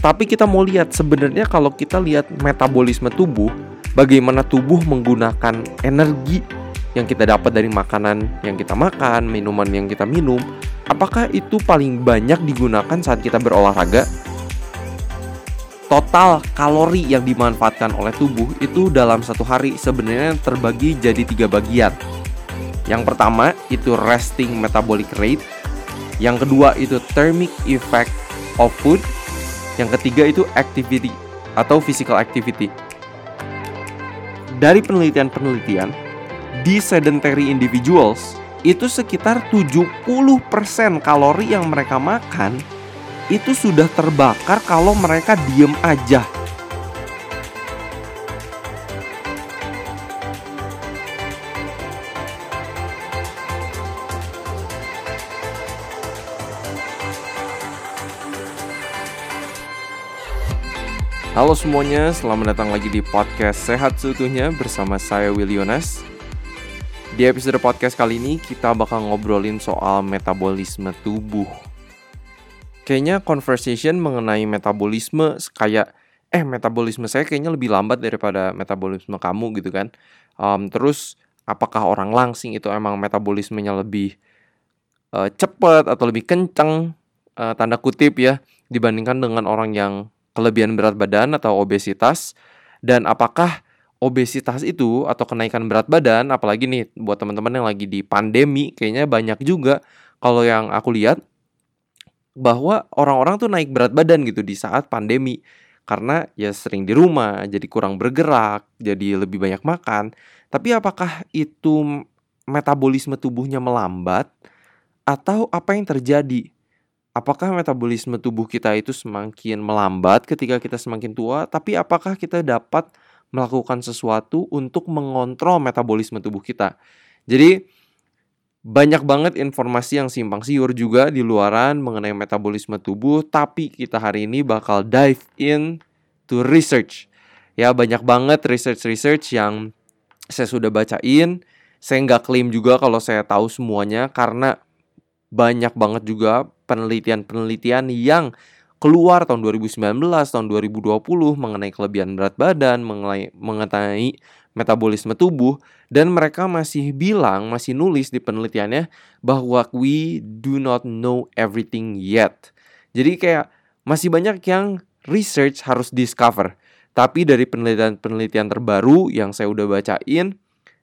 Tapi kita mau lihat sebenarnya kalau kita lihat metabolisme tubuh, bagaimana tubuh menggunakan energi yang kita dapat dari makanan yang kita makan, minuman yang kita minum, apakah itu paling banyak digunakan saat kita berolahraga? Total kalori yang dimanfaatkan oleh tubuh itu dalam satu hari sebenarnya terbagi jadi tiga bagian. Yang pertama itu resting metabolic rate, yang kedua itu thermic effect of food, yang ketiga itu activity atau physical activity. Dari penelitian-penelitian, di sedentary individuals itu sekitar 70% kalori yang mereka makan itu sudah terbakar kalau mereka diem aja Halo semuanya, selamat datang lagi di podcast Sehat Seutuhnya bersama saya Willionas. Di episode podcast kali ini kita bakal ngobrolin soal metabolisme tubuh. Kayaknya conversation mengenai metabolisme kayak eh metabolisme saya kayaknya lebih lambat daripada metabolisme kamu gitu kan. Um, terus apakah orang langsing itu emang metabolismenya lebih uh, cepat atau lebih kencang uh, tanda kutip ya dibandingkan dengan orang yang kelebihan berat badan atau obesitas? Dan apakah obesitas itu atau kenaikan berat badan apalagi nih buat teman-teman yang lagi di pandemi kayaknya banyak juga kalau yang aku lihat bahwa orang-orang tuh naik berat badan gitu di saat pandemi. Karena ya sering di rumah jadi kurang bergerak jadi lebih banyak makan. Tapi apakah itu metabolisme tubuhnya melambat atau apa yang terjadi apakah metabolisme tubuh kita itu semakin melambat ketika kita semakin tua, tapi apakah kita dapat melakukan sesuatu untuk mengontrol metabolisme tubuh kita. Jadi banyak banget informasi yang simpang siur juga di luaran mengenai metabolisme tubuh, tapi kita hari ini bakal dive in to research. Ya, banyak banget research-research yang saya sudah bacain. Saya nggak klaim juga kalau saya tahu semuanya karena banyak banget juga penelitian-penelitian yang keluar tahun 2019, tahun 2020 mengenai kelebihan berat badan, mengenai, mengenai metabolisme tubuh dan mereka masih bilang, masih nulis di penelitiannya bahwa we do not know everything yet. Jadi kayak masih banyak yang research harus discover. Tapi dari penelitian-penelitian terbaru yang saya udah bacain,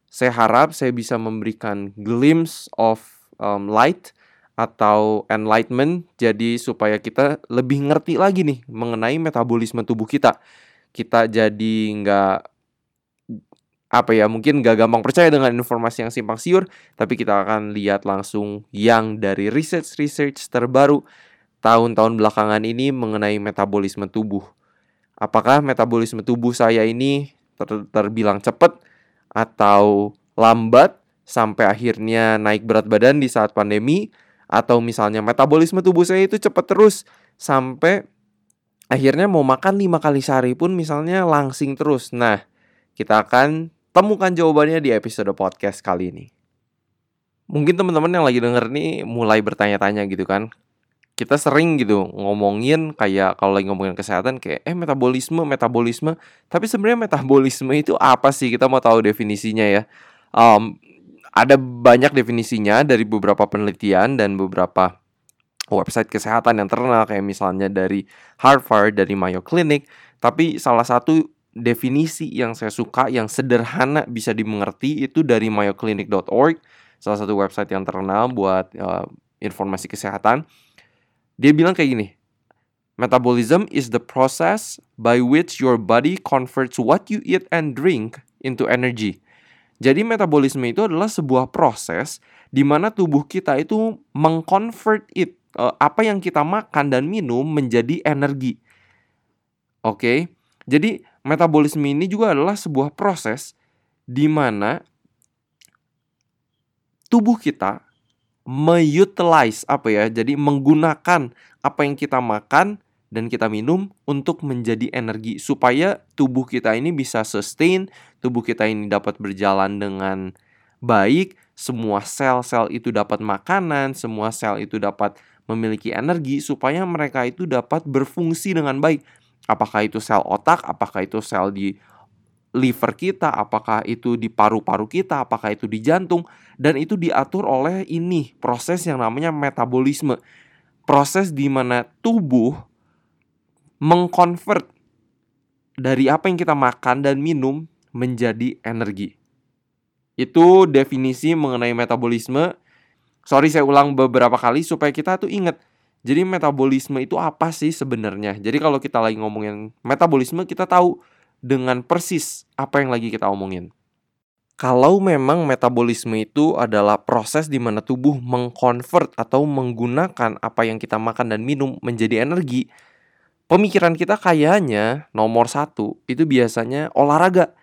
saya harap saya bisa memberikan glimpse of um, light atau enlightenment jadi supaya kita lebih ngerti lagi nih mengenai metabolisme tubuh kita. Kita jadi nggak apa ya mungkin nggak gampang percaya dengan informasi yang simpang siur tapi kita akan lihat langsung yang dari research research terbaru tahun-tahun belakangan ini mengenai metabolisme tubuh. Apakah metabolisme tubuh saya ini ter terbilang cepat atau lambat sampai akhirnya naik berat badan di saat pandemi atau misalnya metabolisme tubuh saya itu cepat terus sampai akhirnya mau makan lima kali sehari pun misalnya langsing terus. Nah, kita akan temukan jawabannya di episode podcast kali ini. Mungkin teman-teman yang lagi denger nih mulai bertanya-tanya gitu kan. Kita sering gitu ngomongin kayak kalau lagi ngomongin kesehatan kayak eh metabolisme, metabolisme. Tapi sebenarnya metabolisme itu apa sih? Kita mau tahu definisinya ya. Um, ada banyak definisinya dari beberapa penelitian dan beberapa website kesehatan yang terkenal kayak misalnya dari Harvard, dari Mayo Clinic. Tapi salah satu definisi yang saya suka yang sederhana bisa dimengerti itu dari mayoclinic.org, salah satu website yang terkenal buat uh, informasi kesehatan. Dia bilang kayak gini. Metabolism is the process by which your body converts what you eat and drink into energy. Jadi metabolisme itu adalah sebuah proses di mana tubuh kita itu mengconvert it uh, apa yang kita makan dan minum menjadi energi. Oke. Jadi metabolisme ini juga adalah sebuah proses di mana tubuh kita mengutilize apa ya? Jadi menggunakan apa yang kita makan dan kita minum untuk menjadi energi supaya tubuh kita ini bisa sustain, tubuh kita ini dapat berjalan dengan baik, semua sel-sel itu dapat makanan, semua sel itu dapat memiliki energi supaya mereka itu dapat berfungsi dengan baik. Apakah itu sel otak, apakah itu sel di liver kita, apakah itu di paru-paru kita, apakah itu di jantung, dan itu diatur oleh ini proses yang namanya metabolisme. Proses di mana tubuh mengkonvert dari apa yang kita makan dan minum menjadi energi. Itu definisi mengenai metabolisme Sorry saya ulang beberapa kali supaya kita tuh inget. Jadi metabolisme itu apa sih sebenarnya? Jadi kalau kita lagi ngomongin metabolisme kita tahu dengan persis apa yang lagi kita omongin. Kalau memang metabolisme itu adalah proses di mana tubuh mengkonvert atau menggunakan apa yang kita makan dan minum menjadi energi, pemikiran kita kayaknya nomor satu itu biasanya olahraga.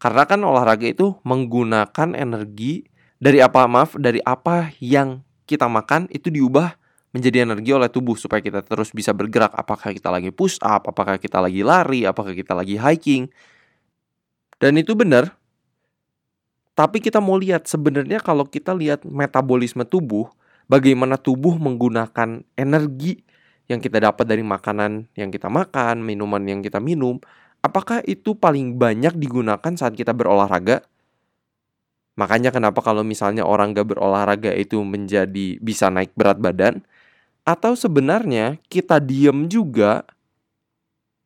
Karena kan olahraga itu menggunakan energi dari apa maaf dari apa yang kita makan itu diubah menjadi energi oleh tubuh supaya kita terus bisa bergerak. Apakah kita lagi push up apakah kita lagi lari apakah kita lagi hiking. Dan itu benar. Tapi kita mau lihat sebenarnya kalau kita lihat metabolisme tubuh bagaimana tubuh menggunakan energi yang kita dapat dari makanan yang kita makan minuman yang kita minum apakah itu paling banyak digunakan saat kita berolahraga? Makanya kenapa kalau misalnya orang gak berolahraga itu menjadi bisa naik berat badan? Atau sebenarnya kita diem juga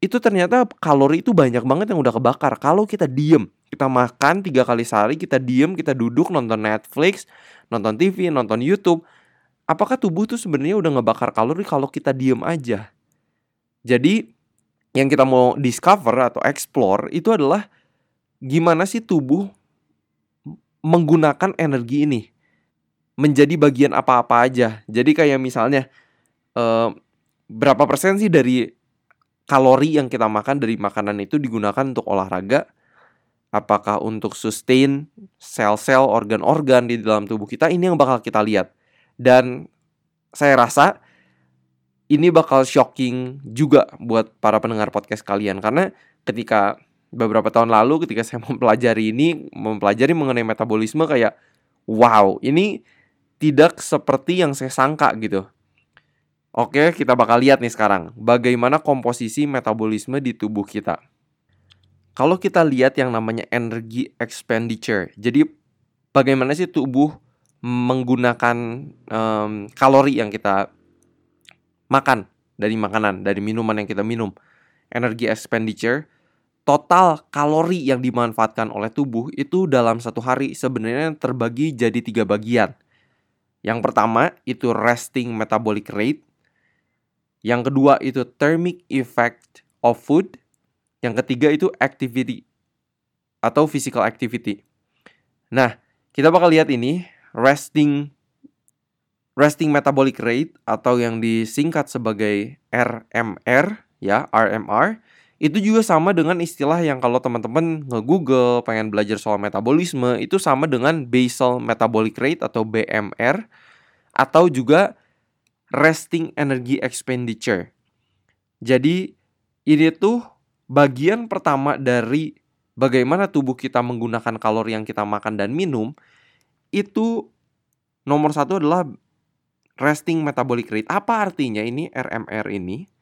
itu ternyata kalori itu banyak banget yang udah kebakar. Kalau kita diem kita makan tiga kali sehari kita diem kita duduk nonton Netflix nonton TV nonton YouTube apakah tubuh tuh sebenarnya udah ngebakar kalori kalau kita diem aja jadi yang kita mau discover atau explore itu adalah gimana sih tubuh menggunakan energi ini menjadi bagian apa-apa aja. Jadi kayak misalnya eh, berapa persen sih dari kalori yang kita makan dari makanan itu digunakan untuk olahraga? Apakah untuk sustain sel-sel organ-organ di dalam tubuh kita? Ini yang bakal kita lihat. Dan saya rasa ini bakal shocking juga buat para pendengar podcast kalian karena ketika beberapa tahun lalu ketika saya mempelajari ini, mempelajari mengenai metabolisme kayak wow, ini tidak seperti yang saya sangka gitu. Oke, kita bakal lihat nih sekarang bagaimana komposisi metabolisme di tubuh kita. Kalau kita lihat yang namanya energy expenditure, jadi bagaimana sih tubuh menggunakan um, kalori yang kita makan dari makanan, dari minuman yang kita minum. Energy expenditure total kalori yang dimanfaatkan oleh tubuh itu dalam satu hari sebenarnya terbagi jadi tiga bagian. Yang pertama itu resting metabolic rate. Yang kedua itu thermic effect of food. Yang ketiga itu activity atau physical activity. Nah, kita bakal lihat ini resting resting metabolic rate atau yang disingkat sebagai RMR ya, RMR itu juga sama dengan istilah yang kalau teman-teman nge-google pengen belajar soal metabolisme itu sama dengan basal metabolic rate atau BMR atau juga resting energy expenditure. Jadi ini tuh bagian pertama dari bagaimana tubuh kita menggunakan kalori yang kita makan dan minum itu nomor satu adalah resting metabolic rate. Apa artinya ini RMR ini?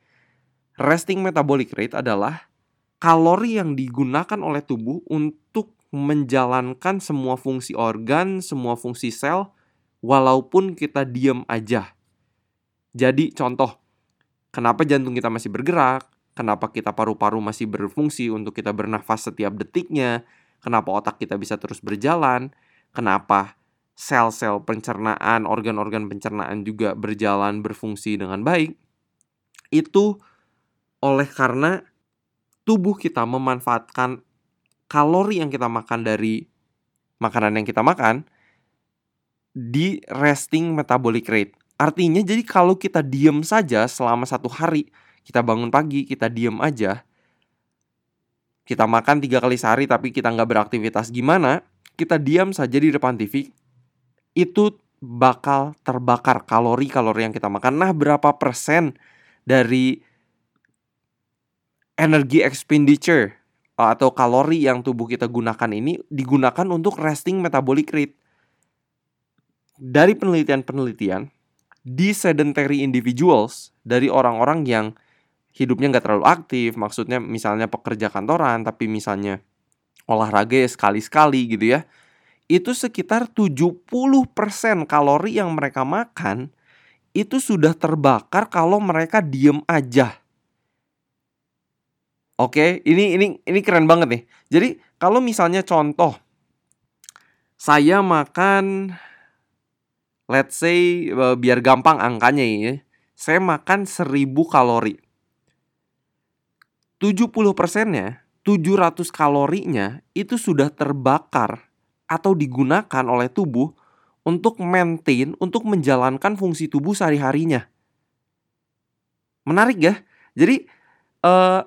resting metabolic rate adalah kalori yang digunakan oleh tubuh untuk menjalankan semua fungsi organ, semua fungsi sel, walaupun kita diam aja. Jadi contoh, kenapa jantung kita masih bergerak, kenapa kita paru-paru masih berfungsi untuk kita bernafas setiap detiknya, kenapa otak kita bisa terus berjalan, kenapa sel-sel pencernaan, organ-organ pencernaan juga berjalan berfungsi dengan baik, itu oleh karena tubuh kita memanfaatkan kalori yang kita makan dari makanan yang kita makan di resting metabolic rate. Artinya jadi kalau kita diem saja selama satu hari, kita bangun pagi, kita diem aja, kita makan tiga kali sehari tapi kita nggak beraktivitas gimana, kita diam saja di depan TV, itu bakal terbakar kalori-kalori yang kita makan. Nah berapa persen dari energi expenditure eh, atau kalori yang tubuh kita gunakan ini digunakan untuk resting metabolic rate. Dari penelitian-penelitian di sedentary individuals dari orang-orang yang hidupnya nggak terlalu aktif, maksudnya misalnya pekerja kantoran, tapi misalnya olahraga sekali-sekali gitu ya, itu sekitar 70% kalori yang mereka makan itu sudah terbakar kalau mereka diem aja. Oke, ini ini ini keren banget nih. Jadi kalau misalnya contoh saya makan let's say eh, biar gampang angkanya ya. Saya makan 1000 kalori. 70 persennya, 700 kalorinya itu sudah terbakar atau digunakan oleh tubuh untuk maintain, untuk menjalankan fungsi tubuh sehari-harinya. Menarik ya? Jadi uh,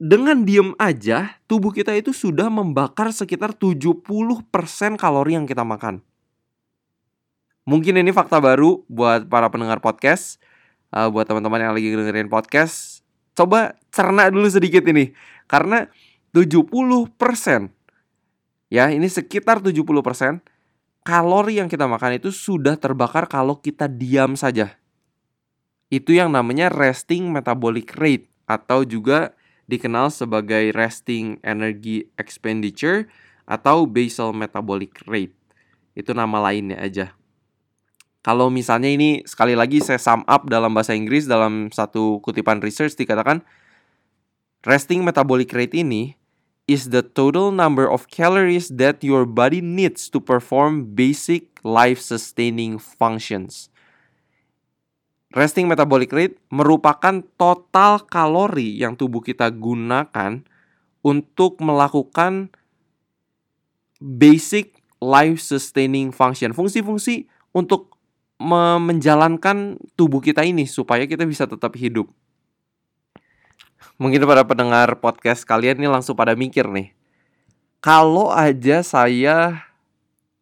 dengan diem aja, tubuh kita itu sudah membakar sekitar 70% kalori yang kita makan. Mungkin ini fakta baru buat para pendengar podcast, uh, buat teman-teman yang lagi dengerin podcast, coba cerna dulu sedikit ini. Karena 70% ya, ini sekitar 70% kalori yang kita makan itu sudah terbakar kalau kita diam saja. Itu yang namanya resting metabolic rate atau juga dikenal sebagai resting energy expenditure atau basal metabolic rate. Itu nama lainnya aja. Kalau misalnya ini sekali lagi saya sum up dalam bahasa Inggris dalam satu kutipan research dikatakan resting metabolic rate ini is the total number of calories that your body needs to perform basic life sustaining functions. Resting metabolic rate merupakan total kalori yang tubuh kita gunakan untuk melakukan basic life sustaining function, fungsi-fungsi untuk menjalankan tubuh kita ini supaya kita bisa tetap hidup. Mungkin para pendengar podcast kalian ini langsung pada mikir nih. Kalau aja saya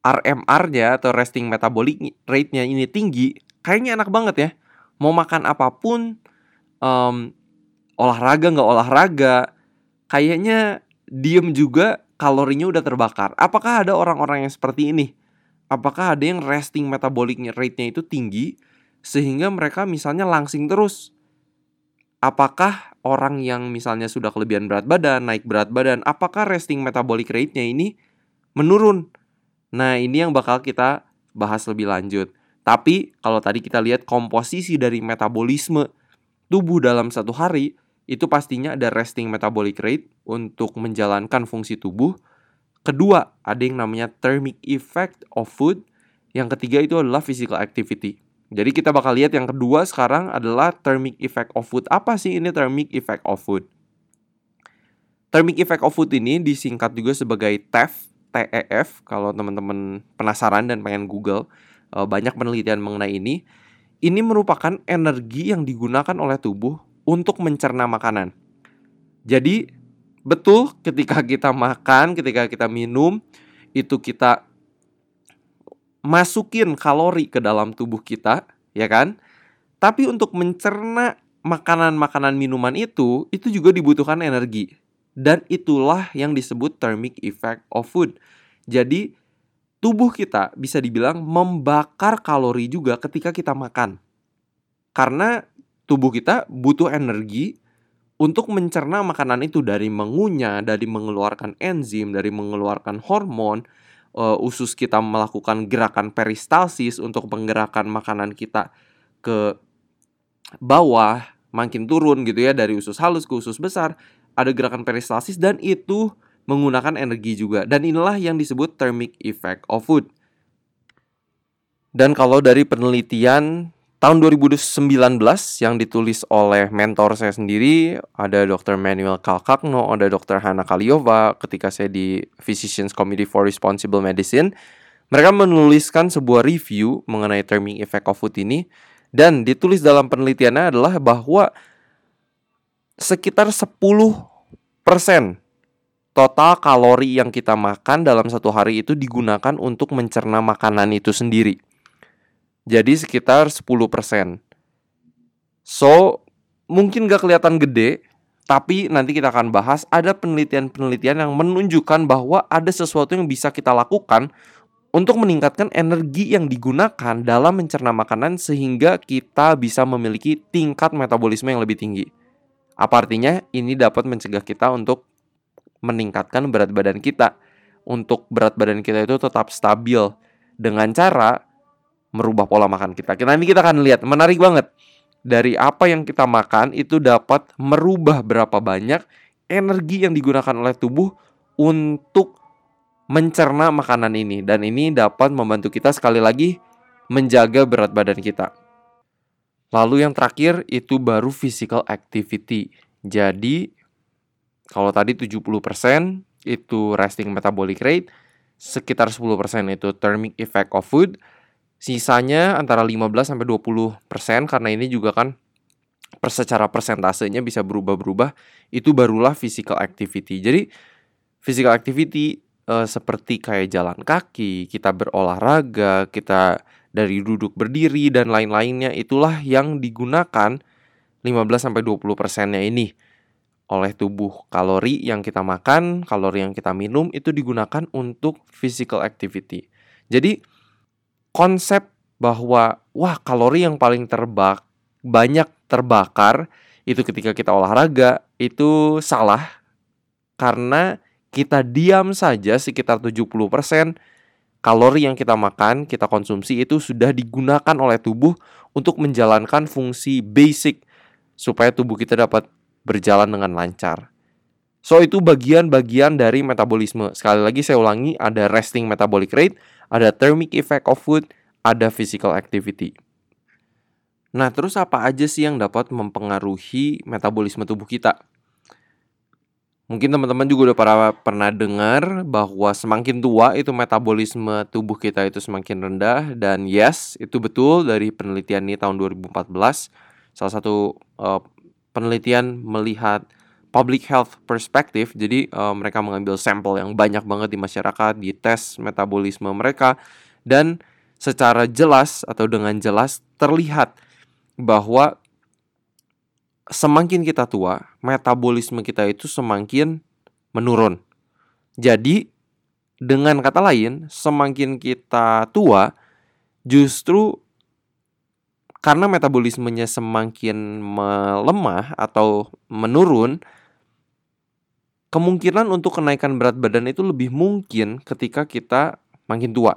RMR-nya atau resting metabolic rate-nya ini tinggi, kayaknya enak banget ya. Mau makan apa pun, um, olahraga nggak olahraga, kayaknya diem juga kalorinya udah terbakar. Apakah ada orang-orang yang seperti ini? apakah ada yang resting metabolic rate-nya itu tinggi sehingga mereka misalnya langsing terus. Apakah orang yang misalnya sudah kelebihan berat badan, naik berat badan, apakah resting metabolic rate-nya ini menurun? Nah, ini yang bakal kita bahas lebih lanjut. Tapi kalau tadi kita lihat komposisi dari metabolisme tubuh dalam satu hari, itu pastinya ada resting metabolic rate untuk menjalankan fungsi tubuh Kedua, ada yang namanya thermic effect of food. Yang ketiga itu adalah physical activity. Jadi kita bakal lihat yang kedua sekarang adalah thermic effect of food. Apa sih ini thermic effect of food? Thermic effect of food ini disingkat juga sebagai TEF, TEF kalau teman-teman penasaran dan pengen Google, eh, banyak penelitian mengenai ini. Ini merupakan energi yang digunakan oleh tubuh untuk mencerna makanan. Jadi Betul, ketika kita makan, ketika kita minum, itu kita masukin kalori ke dalam tubuh kita, ya kan? Tapi untuk mencerna makanan-makanan minuman itu, itu juga dibutuhkan energi. Dan itulah yang disebut thermic effect of food. Jadi, tubuh kita bisa dibilang membakar kalori juga ketika kita makan. Karena tubuh kita butuh energi untuk mencerna makanan itu dari mengunyah, dari mengeluarkan enzim, dari mengeluarkan hormon, uh, usus kita melakukan gerakan peristalsis untuk menggerakkan makanan kita ke bawah, makin turun gitu ya dari usus halus ke usus besar, ada gerakan peristalsis dan itu menggunakan energi juga. Dan inilah yang disebut thermic effect of food. Dan kalau dari penelitian tahun 2019 yang ditulis oleh mentor saya sendiri ada Dr. Manuel Kalkakno, ada Dr. Hana Kaliova ketika saya di Physicians Committee for Responsible Medicine. Mereka menuliskan sebuah review mengenai terming effect of food ini dan ditulis dalam penelitiannya adalah bahwa sekitar 10% total kalori yang kita makan dalam satu hari itu digunakan untuk mencerna makanan itu sendiri. Jadi sekitar 10%. So, mungkin gak kelihatan gede, tapi nanti kita akan bahas ada penelitian-penelitian yang menunjukkan bahwa ada sesuatu yang bisa kita lakukan untuk meningkatkan energi yang digunakan dalam mencerna makanan sehingga kita bisa memiliki tingkat metabolisme yang lebih tinggi. Apa artinya? Ini dapat mencegah kita untuk meningkatkan berat badan kita. Untuk berat badan kita itu tetap stabil dengan cara merubah pola makan kita. Kita nanti kita akan lihat menarik banget. Dari apa yang kita makan itu dapat merubah berapa banyak energi yang digunakan oleh tubuh untuk mencerna makanan ini dan ini dapat membantu kita sekali lagi menjaga berat badan kita. Lalu yang terakhir itu baru physical activity. Jadi kalau tadi 70% itu resting metabolic rate, sekitar 10% itu thermic effect of food, sisanya antara 15 sampai 20% karena ini juga kan secara persentasenya bisa berubah-berubah, itu barulah physical activity. Jadi physical activity uh, seperti kayak jalan kaki, kita berolahraga, kita dari duduk berdiri dan lain-lainnya itulah yang digunakan 15 sampai 20 persennya ini oleh tubuh. Kalori yang kita makan, kalori yang kita minum itu digunakan untuk physical activity. Jadi konsep bahwa wah kalori yang paling terbak banyak terbakar itu ketika kita olahraga itu salah karena kita diam saja sekitar 70% kalori yang kita makan, kita konsumsi itu sudah digunakan oleh tubuh untuk menjalankan fungsi basic supaya tubuh kita dapat berjalan dengan lancar. So itu bagian-bagian dari metabolisme. Sekali lagi saya ulangi, ada resting metabolic rate, ada thermic effect of food, ada physical activity. Nah, terus apa aja sih yang dapat mempengaruhi metabolisme tubuh kita? Mungkin teman-teman juga udah para, pernah dengar bahwa semakin tua itu metabolisme tubuh kita itu semakin rendah dan yes, itu betul dari penelitian ini tahun 2014. Salah satu uh, penelitian melihat public health perspective. Jadi uh, mereka mengambil sampel yang banyak banget di masyarakat, di tes metabolisme mereka dan secara jelas atau dengan jelas terlihat bahwa semakin kita tua, metabolisme kita itu semakin menurun. Jadi, dengan kata lain, semakin kita tua, justru karena metabolismenya semakin melemah atau menurun, kemungkinan untuk kenaikan berat badan itu lebih mungkin ketika kita makin tua.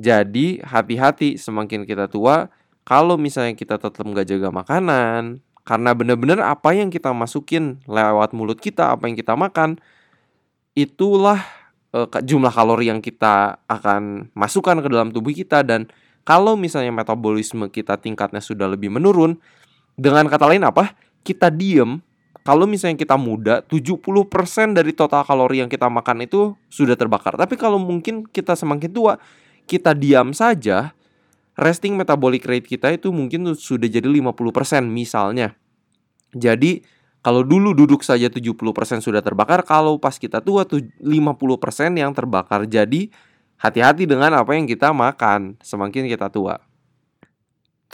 Jadi hati-hati semakin kita tua, kalau misalnya kita tetap nggak jaga makanan, karena benar-benar apa yang kita masukin lewat mulut kita, apa yang kita makan, itulah uh, jumlah kalori yang kita akan masukkan ke dalam tubuh kita dan kalau misalnya metabolisme kita tingkatnya sudah lebih menurun, dengan kata lain apa? Kita diem, kalau misalnya kita muda, 70% dari total kalori yang kita makan itu sudah terbakar. Tapi kalau mungkin kita semakin tua, kita diam saja, resting metabolic rate kita itu mungkin sudah jadi 50% misalnya. Jadi kalau dulu duduk saja 70% sudah terbakar, kalau pas kita tua tuh 50% yang terbakar. Jadi hati-hati dengan apa yang kita makan semakin kita tua.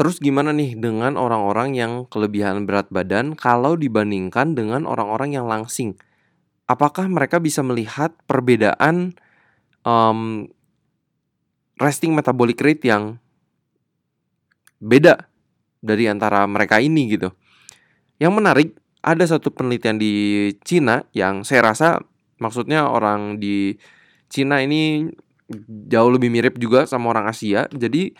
Terus gimana nih dengan orang-orang yang kelebihan berat badan kalau dibandingkan dengan orang-orang yang langsing? Apakah mereka bisa melihat perbedaan um, resting metabolic rate yang beda dari antara mereka ini gitu. Yang menarik ada satu penelitian di Cina yang saya rasa maksudnya orang di Cina ini jauh lebih mirip juga sama orang Asia. Jadi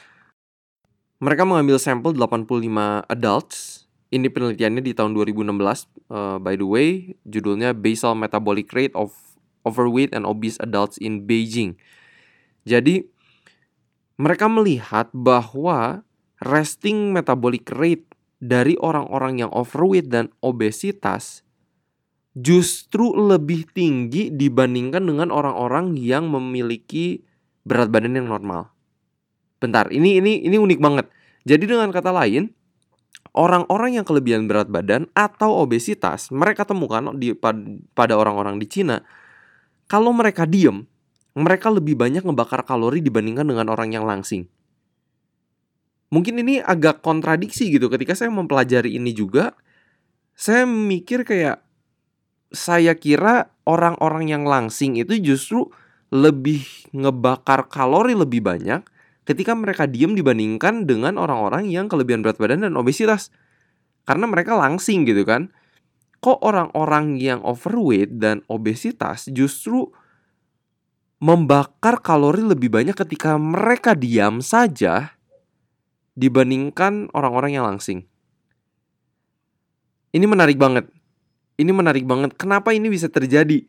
mereka mengambil sampel 85 adults. Ini penelitiannya di tahun 2016. Uh, eh, by the way, judulnya Basal Metabolic Rate of Overweight and Obese Adults in Beijing. Jadi mereka melihat bahwa resting metabolic rate dari orang-orang yang overweight dan obesitas justru lebih tinggi dibandingkan dengan orang-orang yang memiliki berat badan yang normal. Bentar, ini ini ini unik banget. Jadi dengan kata lain, orang-orang yang kelebihan berat badan atau obesitas, mereka temukan di pada orang-orang di Cina, kalau mereka diem, mereka lebih banyak ngebakar kalori dibandingkan dengan orang yang langsing mungkin ini agak kontradiksi gitu ketika saya mempelajari ini juga saya mikir kayak saya kira orang-orang yang langsing itu justru lebih ngebakar kalori lebih banyak ketika mereka diem dibandingkan dengan orang-orang yang kelebihan berat badan dan obesitas. Karena mereka langsing gitu kan. Kok orang-orang yang overweight dan obesitas justru membakar kalori lebih banyak ketika mereka diam saja dibandingkan orang-orang yang langsing. Ini menarik banget. Ini menarik banget. Kenapa ini bisa terjadi?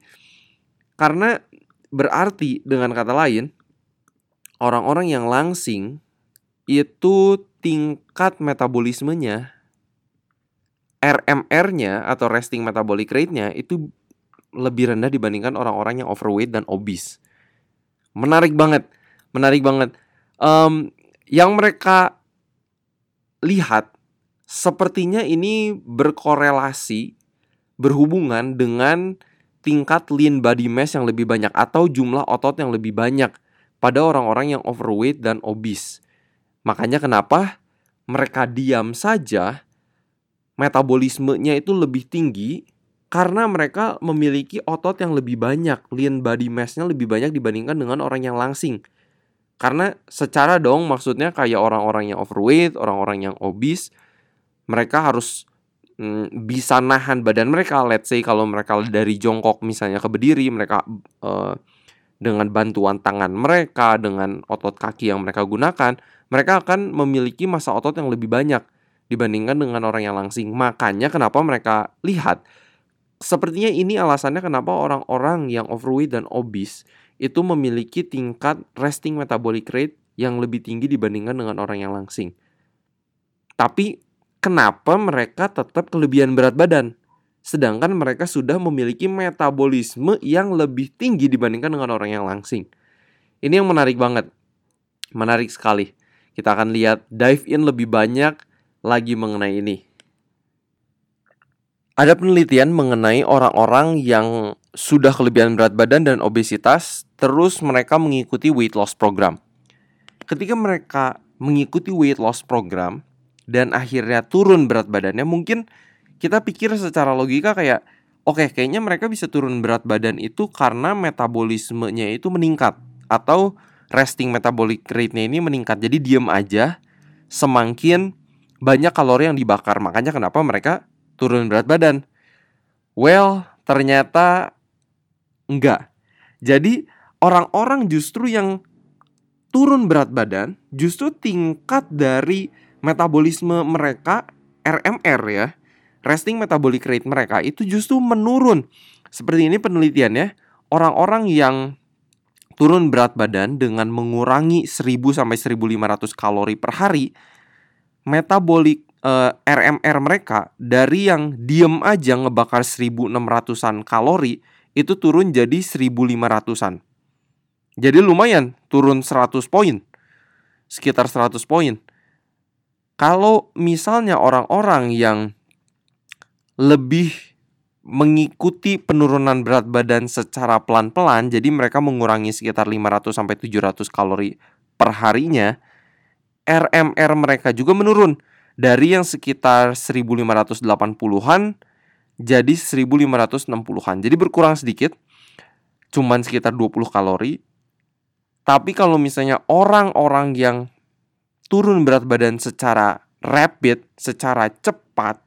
Karena berarti dengan kata lain, orang-orang yang langsing itu tingkat metabolismenya RMR-nya atau resting metabolic rate-nya itu lebih rendah dibandingkan orang-orang yang overweight dan obese. Menarik banget, menarik banget. Um, yang mereka lihat sepertinya ini berkorelasi berhubungan dengan tingkat lean body mass yang lebih banyak atau jumlah otot yang lebih banyak pada orang-orang yang overweight dan obese. Makanya kenapa mereka diam saja metabolismenya itu lebih tinggi karena mereka memiliki otot yang lebih banyak, lean body mass-nya lebih banyak dibandingkan dengan orang yang langsing. Karena secara dong maksudnya kayak orang-orang yang overweight, orang-orang yang obese, mereka harus mm, bisa nahan badan mereka. Let's say kalau mereka dari jongkok misalnya ke berdiri, mereka uh, dengan bantuan tangan mereka, dengan otot kaki yang mereka gunakan, mereka akan memiliki masa otot yang lebih banyak dibandingkan dengan orang yang langsing. Makanya kenapa mereka lihat sepertinya ini alasannya kenapa orang-orang yang overweight dan obese itu memiliki tingkat resting metabolic rate yang lebih tinggi dibandingkan dengan orang yang langsing. Tapi kenapa mereka tetap kelebihan berat badan? Sedangkan mereka sudah memiliki metabolisme yang lebih tinggi dibandingkan dengan orang yang langsing. Ini yang menarik banget. Menarik sekali. Kita akan lihat dive in lebih banyak lagi mengenai ini. Ada penelitian mengenai orang-orang yang sudah kelebihan berat badan dan obesitas, terus mereka mengikuti weight loss program. Ketika mereka mengikuti weight loss program dan akhirnya turun berat badannya, mungkin kita pikir secara logika kayak oke okay, kayaknya mereka bisa turun berat badan itu karena metabolismenya itu meningkat atau resting metabolic rate-nya ini meningkat. Jadi diem aja semakin banyak kalori yang dibakar. Makanya kenapa mereka turun berat badan. Well, ternyata enggak. Jadi orang-orang justru yang turun berat badan justru tingkat dari metabolisme mereka RMR ya resting metabolic rate mereka itu justru menurun. Seperti ini penelitiannya, orang-orang yang turun berat badan dengan mengurangi 1000 sampai 1500 kalori per hari, metabolic uh, eh, RMR mereka dari yang diem aja ngebakar 1600-an kalori itu turun jadi 1500-an. Jadi lumayan turun 100 poin. Sekitar 100 poin. Kalau misalnya orang-orang yang lebih mengikuti penurunan berat badan secara pelan-pelan jadi mereka mengurangi sekitar 500 sampai 700 kalori per harinya RMR mereka juga menurun dari yang sekitar 1580-an jadi 1560-an. Jadi berkurang sedikit. Cuman sekitar 20 kalori. Tapi kalau misalnya orang-orang yang turun berat badan secara rapid, secara cepat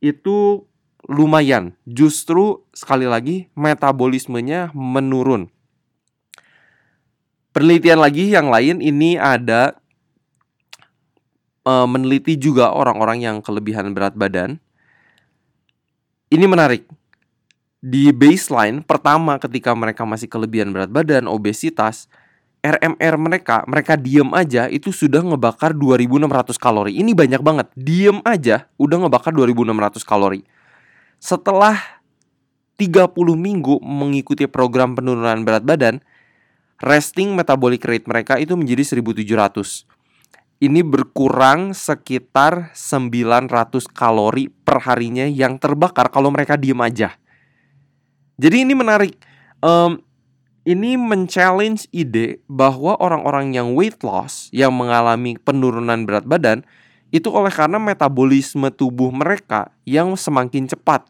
itu lumayan. Justru sekali lagi metabolismenya menurun. Penelitian lagi yang lain ini ada e, meneliti juga orang-orang yang kelebihan berat badan. Ini menarik. Di baseline pertama ketika mereka masih kelebihan berat badan, obesitas, RMR mereka, mereka diem aja itu sudah ngebakar 2600 kalori. Ini banyak banget. Diem aja udah ngebakar 2600 kalori. Setelah 30 minggu mengikuti program penurunan berat badan, resting metabolic rate mereka itu menjadi 1700. Ini berkurang sekitar 900 kalori per harinya yang terbakar kalau mereka diem aja. Jadi ini menarik. Um, ini men-challenge ide bahwa orang-orang yang weight loss yang mengalami penurunan berat badan itu oleh karena metabolisme tubuh mereka yang semakin cepat.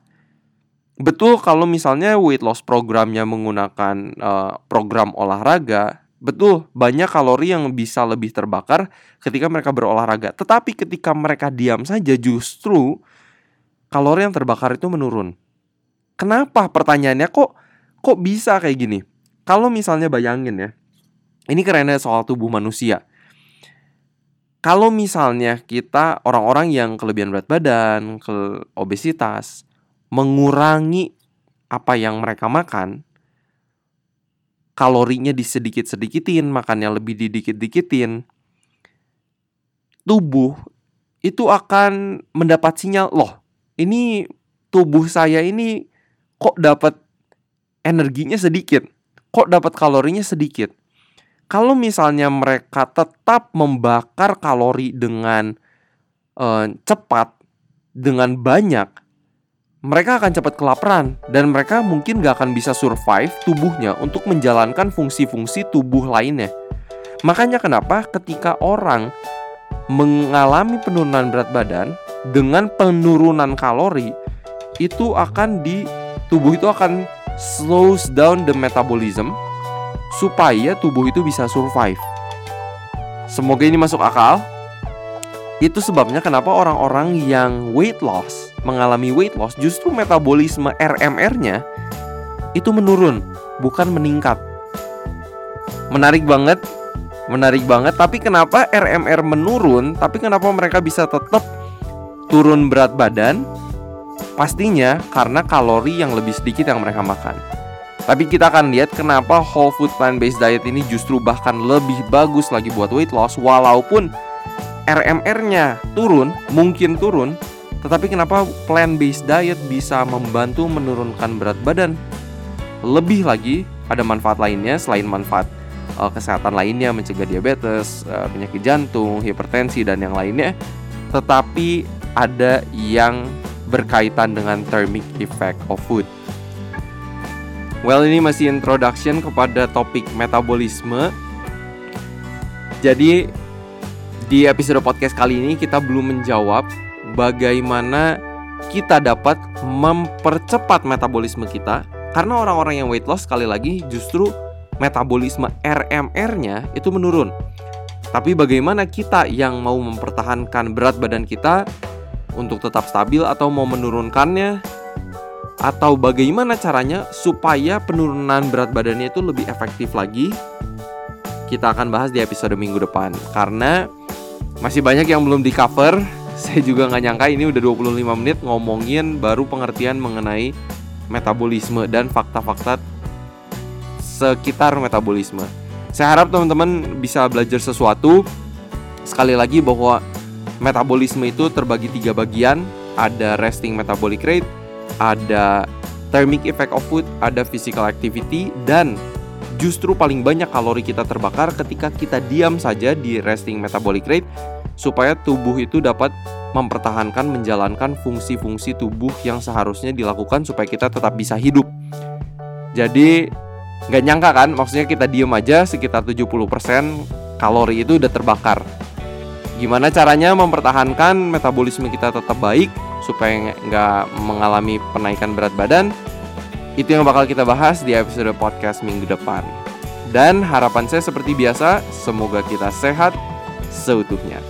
betul kalau misalnya weight loss programnya menggunakan uh, program olahraga, betul banyak kalori yang bisa lebih terbakar ketika mereka berolahraga. Tetapi ketika mereka diam saja justru kalori yang terbakar itu menurun. Kenapa? Pertanyaannya kok kok bisa kayak gini? Kalau misalnya bayangin ya. Ini kerennya soal tubuh manusia. Kalau misalnya kita orang-orang yang kelebihan berat badan, ke obesitas, mengurangi apa yang mereka makan, kalorinya disedikit-sedikitin, makannya lebih didikit-dikitin, tubuh itu akan mendapat sinyal, loh, ini tubuh saya ini kok dapat energinya sedikit, kok dapat kalorinya sedikit. Kalau misalnya mereka tetap membakar kalori dengan uh, cepat, dengan banyak, mereka akan cepat kelaparan dan mereka mungkin gak akan bisa survive tubuhnya untuk menjalankan fungsi-fungsi tubuh lainnya. Makanya kenapa ketika orang mengalami penurunan berat badan dengan penurunan kalori itu akan di tubuh itu akan slows down the metabolism supaya tubuh itu bisa survive. Semoga ini masuk akal. Itu sebabnya kenapa orang-orang yang weight loss mengalami weight loss, justru metabolisme RMR-nya itu menurun, bukan meningkat. Menarik banget, menarik banget. Tapi kenapa RMR menurun? Tapi kenapa mereka bisa tetap turun berat badan? Pastinya karena kalori yang lebih sedikit yang mereka makan. Tapi kita akan lihat kenapa whole food plant based diet ini justru bahkan lebih bagus lagi buat weight loss walaupun RMR-nya turun, mungkin turun, tetapi kenapa plant-based diet bisa membantu menurunkan berat badan? Lebih lagi, ada manfaat lainnya selain manfaat uh, kesehatan lainnya, mencegah diabetes, uh, penyakit jantung, hipertensi, dan yang lainnya. Tetapi ada yang berkaitan dengan thermic effect of food. Well, ini masih introduction kepada topik metabolisme. Jadi, di episode podcast kali ini kita belum menjawab bagaimana kita dapat mempercepat metabolisme kita karena orang-orang yang weight loss sekali lagi justru metabolisme RMR-nya itu menurun. Tapi bagaimana kita yang mau mempertahankan berat badan kita untuk tetap stabil atau mau menurunkannya atau bagaimana caranya supaya penurunan berat badannya itu lebih efektif lagi? Kita akan bahas di episode minggu depan karena masih banyak yang belum di cover saya juga nggak nyangka ini udah 25 menit ngomongin baru pengertian mengenai metabolisme dan fakta-fakta sekitar metabolisme. Saya harap teman-teman bisa belajar sesuatu. Sekali lagi bahwa metabolisme itu terbagi tiga bagian. Ada resting metabolic rate, ada thermic effect of food, ada physical activity, dan justru paling banyak kalori kita terbakar ketika kita diam saja di resting metabolic rate supaya tubuh itu dapat mempertahankan menjalankan fungsi-fungsi tubuh yang seharusnya dilakukan supaya kita tetap bisa hidup. Jadi nggak nyangka kan, maksudnya kita diem aja sekitar 70% kalori itu udah terbakar. Gimana caranya mempertahankan metabolisme kita tetap baik supaya nggak mengalami penaikan berat badan? Itu yang bakal kita bahas di episode podcast minggu depan. Dan harapan saya seperti biasa, semoga kita sehat seutuhnya.